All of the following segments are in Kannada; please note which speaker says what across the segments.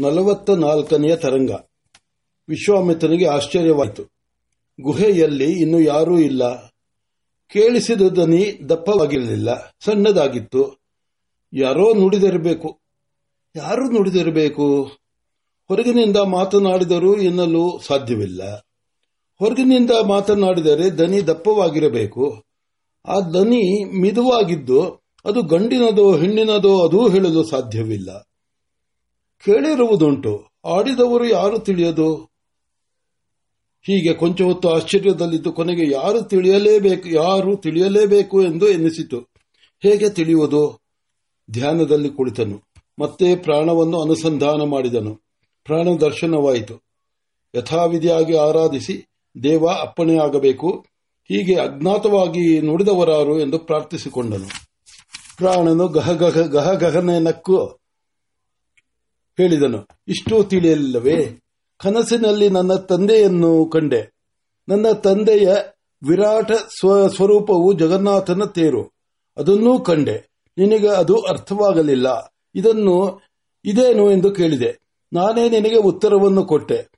Speaker 1: ನಲವತ್ತ ನಾಲ್ಕನೆಯ ತರಂಗ. ವಿಶ್ವಾಮಿತ್ರನಿಗೆ ಆಶ್ಚರ್ಯವಾಯಿತು. ಗುಹೆಯಲ್ಲಿ ಇನ್ನು ಯಾರೂ ಇಲ್ಲ. ಕೇಳಿಸಿದ ದನಿ ದಪ್ಪವಾಗಿರಲಿಲ್ಲ. ಸಣ್ಣದಾಗಿತ್ತು. ಯಾರೋ ನುಡಿದಿರಬೇಕು. ಯಾರು ನುಡಿದಿರಬೇಕು? ಹೊರಗಿನಿಂದ ಮಾತನಾಡಿದರೂ ಎನ್ನಲು ಸಾಧ್ಯವಿಲ್ಲ. ಹೊರಗಿನಿಂದ ಮಾತನಾಡಿದರೆ ದನಿ ದಪ್ಪವಾಗಿರಬೇಕು. ಆ ದನಿ ಮಿದುವಾಗಿದ್ದು ಅದು ಗಂಡಿನದೋ ಹೆಣ್ಣಿನದೋ ಅದೂ ಹೇಳಲು ಸಾಧ್ಯವಿಲ್ಲ. ಕೇಳಿರುವುದುಂಟು. ಆಡಿದವರು ಯಾರು ತಿಳಿಯದು? ಹೀಗೆ ಕೊಂಚ ಹೊತ್ತು ಆಶ್ಚರ್ಯದಲ್ಲಿದ್ದು ಕೊನೆಗೆ ಯಾರು ತಿಳಿಯಲೇಬೇಕು ಯಾರು ತಿಳಿಯಲೇಬೇಕು ಎಂದು ಎನ್ನಿಸಿತು ಹೇಗೆ ತಿಳಿಯುವುದು? ಧ್ಯಾನದಲ್ಲಿ ಕುಳಿತನು. ಮತ್ತೆ ಪ್ರಾಣವನ್ನು ಅನುಸಂಧಾನ ಮಾಡಿದನು. ಪ್ರಾಣ ದರ್ಶನವಾಯಿತು. ಯಥಾವಿಧಿಯಾಗಿ ಆರಾಧಿಸಿ, ದೇವ ಅಪ್ಪಣೆಯಾಗಬೇಕು ಹೀಗೆ ಅಜ್ಞಾತವಾಗಿ ನುಡಿದವರಾರು ಎಂದು ಪ್ರಾರ್ಥಿಸಿಕೊಂಡನು. ಪ್ರಾಣನು ಗಹಗಹ, ಗಹಗಹನೆ ನಕ್ಕು. ಹೇಳಿದನು, ಇಷ್ಟು ತಿಳಿಯಲಿಲ್ಲವೇ? ಕನಸಿನಲ್ಲಿ ನನ್ನ ತಂದೆಯನ್ನು ಕಂಡೆ. ನನ್ನ ತಂದೆಯ ವಿರಾಟ ಸ್ವರೂಪವು ಜಗನ್ನಾಥನ ತೇರು. ಅದನ್ನೂ ಕಂಡೆ. ನಿನಗೆ ಅದು ಅರ್ಥವಾಗಲಿಲ್ಲ. ಇದನ್ನು, ಇದೇನು ಎಂದು ಕೇಳಿದೆ. ನಾನೇ ನಿನಗೆ ಉತ್ತರವನ್ನು ಕೊಟ್ಟೆ.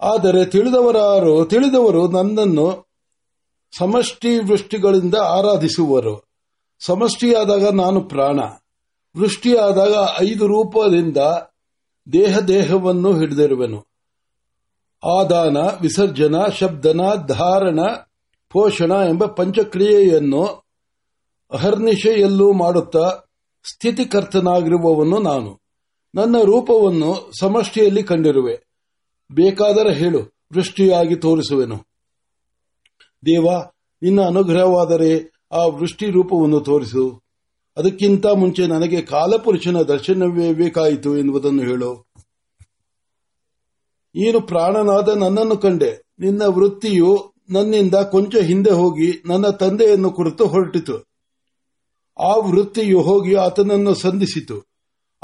Speaker 1: ಆದರೆ ತಿಳಿದವರಾರು, ತಿಳಿದವರು ನನ್ನನ್ನು ಸಮಷ್ಟಿ ವೃಷ್ಟಿಗಳಿಂದ ಆರಾಧಿಸುವರು. ಸಮಷ್ಟಿಯಾದಾಗ ನಾನು ಪ್ರಾಣ. ವೃಷ್ಟಿಯಾದಾಗ ಐದು ರೂಪದಿಂದ ದೇಹ ದೇಹವನ್ನು ಹಿಡಿದಿರುವೆನು. ಆದಾನ, ವಿಸರ್ಜನ, ಶಬ್ದನ, ಧಾರಣ, ಪೋಷಣ ಎಂಬ ಪಂಚಕ್ರಿಯೆಯನ್ನು ಅಹರ್ನಿಶೆಯಲ್ಲೂ ಮಾಡುತ್ತಾ ಸ್ಥಿತಿಕರ್ತನಾಗಿರುವವನು ನಾನು. ನನ್ನ ರೂಪವನ್ನು ಸಮಷ್ಟಿಯಲ್ಲಿ ಕಂಡಿರುವೆ. ಬೇಕಾದರೆ ಹೇಳು, ವೃಷ್ಟಿಯಾಗಿ ತೋರಿಸುವೆನು. ದೇವ, ನಿನ್ನ ಅನುಗ್ರಹವಾದರೆ ಆ ವೃಷ್ಟಿ ರೂಪವನ್ನು ತೋರಿಸು. ಅದಕ್ಕಿಂತ ಮುಂಚೆ ನನಗೆ ಕಾಲಪುರುಷನ ದರ್ಶನವೇ ಬೇಕಾಯಿತು ಎನ್ನುವುದನ್ನು ಹೇಳು. ನೀನು ಪ್ರಾಣನಾದ ನನ್ನನ್ನು ಕಂಡೆ. ನಿನ್ನ ವೃತ್ತಿಯು ನನ್ನಿಂದ ಕೊಂಚ ಹಿಂದೆ ಹೋಗಿ ನನ್ನ ತಂದೆಯನ್ನು ಕುರಿತು ಹೊರಟಿತು. ಆ ವೃತ್ತಿಯು ಹೋಗಿ ಆತನನ್ನು ಸಂಧಿಸಿತು.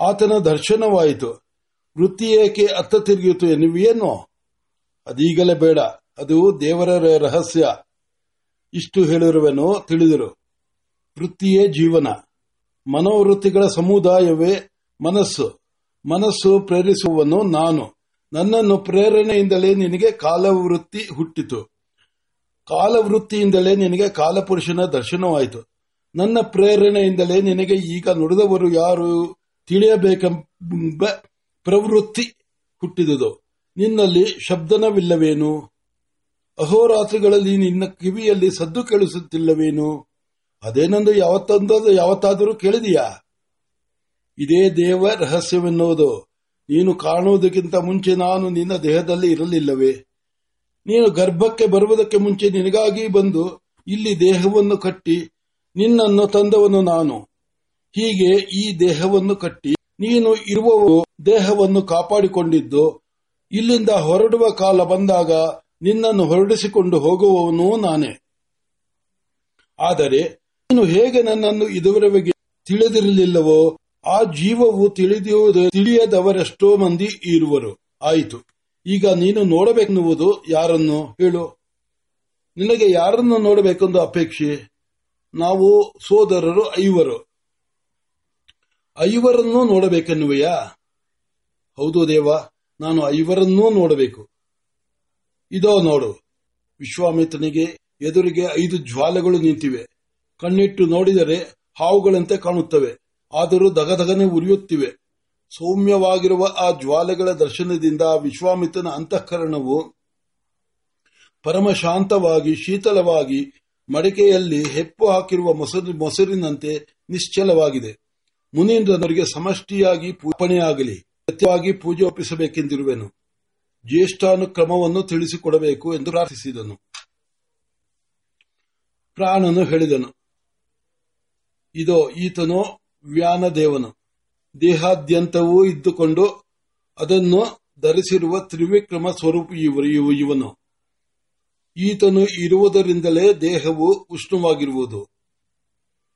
Speaker 1: ಆತನ ದರ್ಶನವಾಯಿತು. ವೃತ್ತಿ ಏಕೆ ಅತ್ತ ತಿರುಗಿತು ಎನ್ನುವೇನು ಅದೀಗಲೇ ಬೇಡ. ಅದು ದೇವರ ರಹಸ್ಯ. ಇಷ್ಟು ಹೇಳಿರುವೆನೋ ತಿಳಿದರು. ವೃತ್ತಿಯೇ ಜೀವನ. ಮನೋವೃತ್ತಿಗಳ ಸಮುದಾಯವೇ ಮನಸ್ಸು. ಮನಸ್ಸು ಪ್ರೇರಿಸುವನು ನಾನು. ನನ್ನನ್ನು ಪ್ರೇರಣೆಯಿಂದಲೇ ನಿನಗೆ ಕಾಲವೃತ್ತಿ ಹುಟ್ಟಿತು. ಕಾಲವೃತ್ತಿಯಿಂದಲೇ ನಿನಗೆ ಕಾಲಪುರುಷನ ದರ್ಶನವಾಯಿತು. ನನ್ನ ಪ್ರೇರಣೆಯಿಂದಲೇ ನಿನಗೆ ಈಗ ನುಡಿದವರು ಯಾರು ತಿಳಿಯಬೇಕೆಂಬ ಪ್ರವೃತ್ತಿ ಹುಟ್ಟಿದುದು. ನಿನ್ನಲ್ಲಿ ಶಬ್ದನವಿಲ್ಲವೇನು? ಅಹೋರಾತ್ರಿಗಳಲ್ಲಿ ನಿನ್ನ ಕಿವಿಯಲ್ಲಿ ಸದ್ದು ಕೇಳಿಸುತ್ತಿಲ್ಲವೇನು? ಅದೇನೊಂದು ಯಾವತ್ತೊಂದು ಯಾವತ್ತಾದರೂ ಕೇಳಿದೀಯಾ? ಇದೇ ದೇವ ರಹಸ್ಯವೆನ್ನುವುದು. ನೀನು ಕಾಣುವುದಕ್ಕಿಂತ ಮುಂಚೆ ನಾನು ನಿನ್ನ ದೇಹದಲ್ಲಿ ಇರಲಿಲ್ಲವೇ? ನೀನು ಗರ್ಭಕ್ಕೆ ಬರುವುದಕ್ಕೆ ಮುಂಚೆ ನಿನಗಾಗಿ ಬಂದು ಇಲ್ಲಿ ದೇಹವನ್ನು ಕಟ್ಟಿ ನಿನ್ನನ್ನು ತಂದವನು ನಾನು. ಹೀಗೆ ಈ ದೇಹವನ್ನು ಕಟ್ಟಿ ನೀನು ಇರುವವರು ದೇಹವನ್ನು ಕಾಪಾಡಿಕೊಂಡಿದ್ದು, ಇಲ್ಲಿಂದ ಹೊರಡುವ ಕಾಲ ಬಂದಾಗ ನಿನ್ನನ್ನು ಹೊರಡಿಸಿಕೊಂಡು ಹೋಗುವವನು ನಾನೇ. ಆದರೆ ನೀನು ಹೇಗೆ ನನ್ನನ್ನು ಇದುವರೆಗೆ ತಿಳಿದಿರಲಿಲ್ಲವೋ, ಆ ಜೀವವು ತಿಳಿದಿರುವುದು ತಿಳಿಯದವರೆಷ್ಟೋ ಮಂದಿ ಇರುವರು. ಆಯಿತು. ಈಗ ನೀನು ನೋಡಬೇಕೆನ್ನುವುದು ಯಾರನ್ನು ಹೇಳು. ನಿನಗೆ ಯಾರನ್ನು ನೋಡಬೇಕೆಂದು ಅಪೇಕ್ಷೆ? ನಾವು ಸೋದರರು ಐವರು. ಐವರನ್ನು ನೋಡಬೇಕೆನ್ನುವೆಯಾ? ಹೌದು ದೇವ, ನಾನು ಐವರನ್ನೂ ನೋಡಬೇಕು. ಇದೋ ನೋಡು. ವಿಶ್ವಾಮಿತ್ರನಿಗೆ ಎದುರಿಗೆ ಐದು ಜ್ವಾಲೆಗಳು ನಿಂತಿವೆ. ಕಣ್ಣಿಟ್ಟು ನೋಡಿದರೆ ಹಾವುಗಳಂತೆ ಕಾಣುತ್ತವೆ. ಆದರೂ ದಗದಗನೆ ಉರಿಯುತ್ತಿವೆ. ಸೌಮ್ಯವಾಗಿರುವ ಆ ಜ್ವಾಲೆಗಳ ದರ್ಶನದಿಂದ ವಿಶ್ವಾಮಿತ್ರನ ಅಂತಃಕರಣವು ಪರಮಶಾಂತವಾಗಿ, ಶೀತಲವಾಗಿ, ಮಡಿಕೆಯಲ್ಲಿ ಹೆಪ್ಪು ಹಾಕಿರುವ ಮೊಸರಿನಂತೆ ನಿಶ್ಚಲವಾಗಿದೆ. ಮುನೀಂದ್ರನವರಿಗೆ ಸಮಷ್ಟಿಯಾಗಿ ಪೂಪಣೆಯಾಗಲಿ ಸತ್ಯವಾಗಿ ಪೂಜೆ ಒಪ್ಪಿಸಬೇಕೆಂದಿರುವೆನು. ಜ್ಯೇಷ್ಠಾನುಕ್ರಮವನ್ನು ತಿಳಿಸಿಕೊಡಬೇಕು ಎಂದು ಪ್ರಾರ್ಥಿಸಿದನು. ಪ್ರಾಣನು ಹೇಳಿದನು. ಇದೋ ಈತನು ವ್ಯಾನದೇವನು ದೇಹಾದ್ಯಂತವೂ ಇದ್ದುಕೊಂಡು ಅದನ್ನು ಧರಿಸಿರುವ ತ್ರಿವಿಕ್ರಮ ಸ್ವರೂಪ ಇವನು. ಈತನು ಇರುವುದರಿಂದಲೇ ದೇಹವು ಉಷ್ಣವಾಗಿರುವುದು.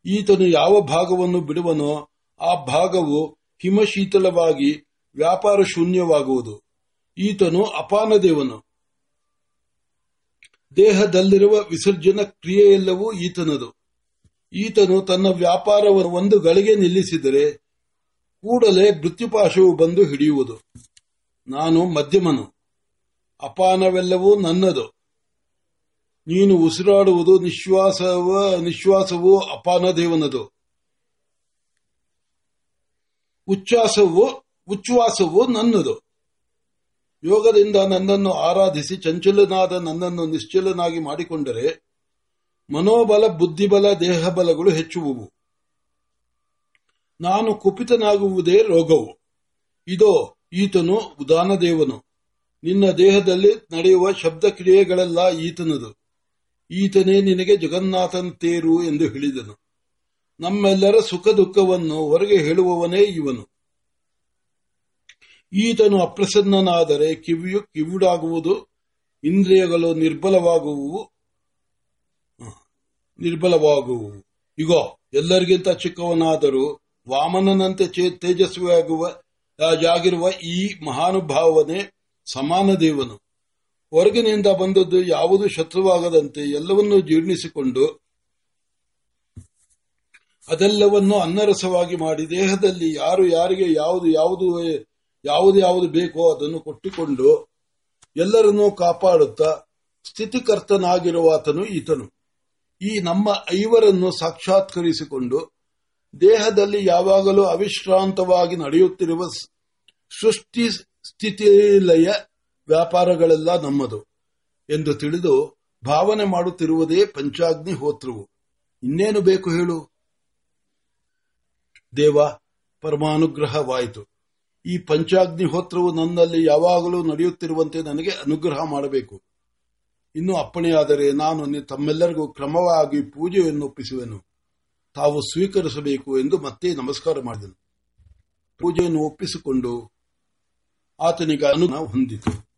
Speaker 1: ಈತನು ಯಾವ ಭಾಗವನ್ನು ಬಿಡುವನೋ ಆ ಭಾಗವು ಹಿಮಶೀತಲವಾಗಿ ವ್ಯಾಪಾರ ಶೂನ್ಯವಾಗುವುದು. ಈತನು ಅಪಾನದೇವನು. ದೇಹದಲ್ಲಿರುವ ವಿಸರ್ಜನ ಕ್ರಿಯೆಯೆಲ್ಲವೂ ಈತನದು. ಈತನು ತನ್ನ ವ್ಯಾಪಾರವನ್ನು ಒಂದು ಗಳಿಗೆ ನಿಲ್ಲಿಸಿದರೆ ಕೂಡಲೇ ಮೃತ್ಯುಪಾಶವು ಬಂದು ಹಿಡಿಯುವುದು. ನಾನು ಮಧ್ಯಮನು. ಅಪಾನವೆಲ್ಲವೂ ನನ್ನದು. ನೀನು ಉಸಿರಾಡುವುದು ನಿಶ್ವಾಸವ, ನಿಶ್ವಾಸವು ಅಪಾನ ದೇವನದು. ಉಚ್ಛಾಸವು ಉಚ್ಛ್ವಾಸವು ನನ್ನದು. ಯೋಗದಿಂದ ನನ್ನನ್ನು ಆರಾಧಿಸಿ ಚಂಚಲನಾದ ನನ್ನನ್ನು ನಿಶ್ಚಲನಾಗಿ ಮಾಡಿಕೊಂಡರೆ ಮನೋಬಲ, ಬುದ್ಧಿಬಲ, ದೇಹಬಲಗಳು ಹೆಚ್ಚುವುವು. ನಾನು ಕುಪಿತನಾಗುವುದೇ ರೋಗವು. ಇದೋ, ಈತನು ಉದಾನದೇವನು. ನಿನ್ನ ದೇಹದಲ್ಲಿ ನಡೆಯುವ ಶಬ್ದ ಕ್ರಿಯೆಗಳೆಲ್ಲ ಈತನದು. ಈತನೇ ನಿನಗೆ ಜಗನ್ನಾಥನ ತೇರು ಎಂದು ಹೇಳಿದನು. ನಮ್ಮೆಲ್ಲರ ಸುಖ ದುಃಖವನ್ನು ಹೊರಗೆ ಹೇಳುವವನೇ ಇವನು. ಈತನು ಅಪ್ರಸನ್ನನಾದರೆ ಕಿವಿಯು ಕಿವುಡಾಗುವುದು, ಇಂದ್ರಿಯಗಳು ನಿರ್ಬಲವಾಗುವುವು ನಿರ್ಬಲವಾಗುವುವು ಇಗೋ, ಎಲ್ಲರಿಗಿಂತ ಚಿಕ್ಕವನಾದರೂ ವಾಮನನಂತೆ ತೇಜಸ್ವಿಯಾಗುವ ಜಾಗಿರುವ ಈ ಮಹಾನುಭಾವನೆ ಸಮಾನ ದೇವನು. ಹೊರಗಿನಿಂದ ಬಂದದ್ದು ಯಾವುದು ಶತ್ರುವಾಗದಂತೆ ಎಲ್ಲವನ್ನೂ ಜೀರ್ಣಿಸಿಕೊಂಡು ಅದೆಲ್ಲವನ್ನು ಅನ್ನರಸವಾಗಿ ಮಾಡಿ ದೇಹದಲ್ಲಿ ಯಾರು ಯಾರಿಗೆ ಯಾವುದು ಯಾವುದು ಯಾವುದು ಯಾವುದು ಬೇಕೋ ಅದನ್ನು ಕೊಟ್ಟಿಕೊಂಡು ಎಲ್ಲರನ್ನೂ ಕಾಪಾಡುತ್ತಾ ಸ್ಥಿತಿಕರ್ತನಾಗಿರುವಾತನು ಈತನು. ಈ ನಮ್ಮ ಐವರನ್ನು ಸಾಕ್ಷಾತ್ಕರಿಸಿಕೊಂಡು ದೇಹದಲ್ಲಿ ಯಾವಾಗಲೂ ಅವಿಶ್ರಾಂತವಾಗಿ ನಡೆಯುತ್ತಿರುವ ಸೃಷ್ಟಿ ಸೃಷ್ಟಿ ಸ್ಥಿತಿಲಯ ವ್ಯಾಪಾರಗಳೆಲ್ಲ ನಮ್ಮದು ಎಂದು ತಿಳಿದು ಭಾವನೆ ಮಾಡುತ್ತಿರುವುದೇ ಪಂಚಾಗ್ನಿ ಹೋತ್ರವು. ಇನ್ನೇನು ಬೇಕು ಹೇಳು? ದೇವ, ಪರಮಾನುಗ್ರಹವಾಯಿತು. ಈ ಪಂಚಾಗ್ನಿ ಹೋತ್ರವು ನನ್ನಲ್ಲಿ ಯಾವಾಗಲೂ ನಡೆಯುತ್ತಿರುವಂತೆ ನನಗೆ ಅನುಗ್ರಹ ಮಾಡಬೇಕು. ಇನ್ನು ಅಪ್ಪಣೆಯಾದರೆ ನಾನು ತಮ್ಮೆಲ್ಲರಿಗೂ ಕ್ರಮವಾಗಿ ಪೂಜೆಯನ್ನು ಒಪ್ಪಿಸುವೆನು. ತಾವು ಸ್ವೀಕರಿಸಬೇಕು ಎಂದು ಮತ್ತೆ ನಮಸ್ಕಾರ ಮಾಡಿದನು. ಪೂಜೆಯನ್ನು ಒಪ್ಪಿಸಿಕೊಂಡು ಆತನಿಗೆ ಅನುಮಾನ ಹೊಂದಿತು.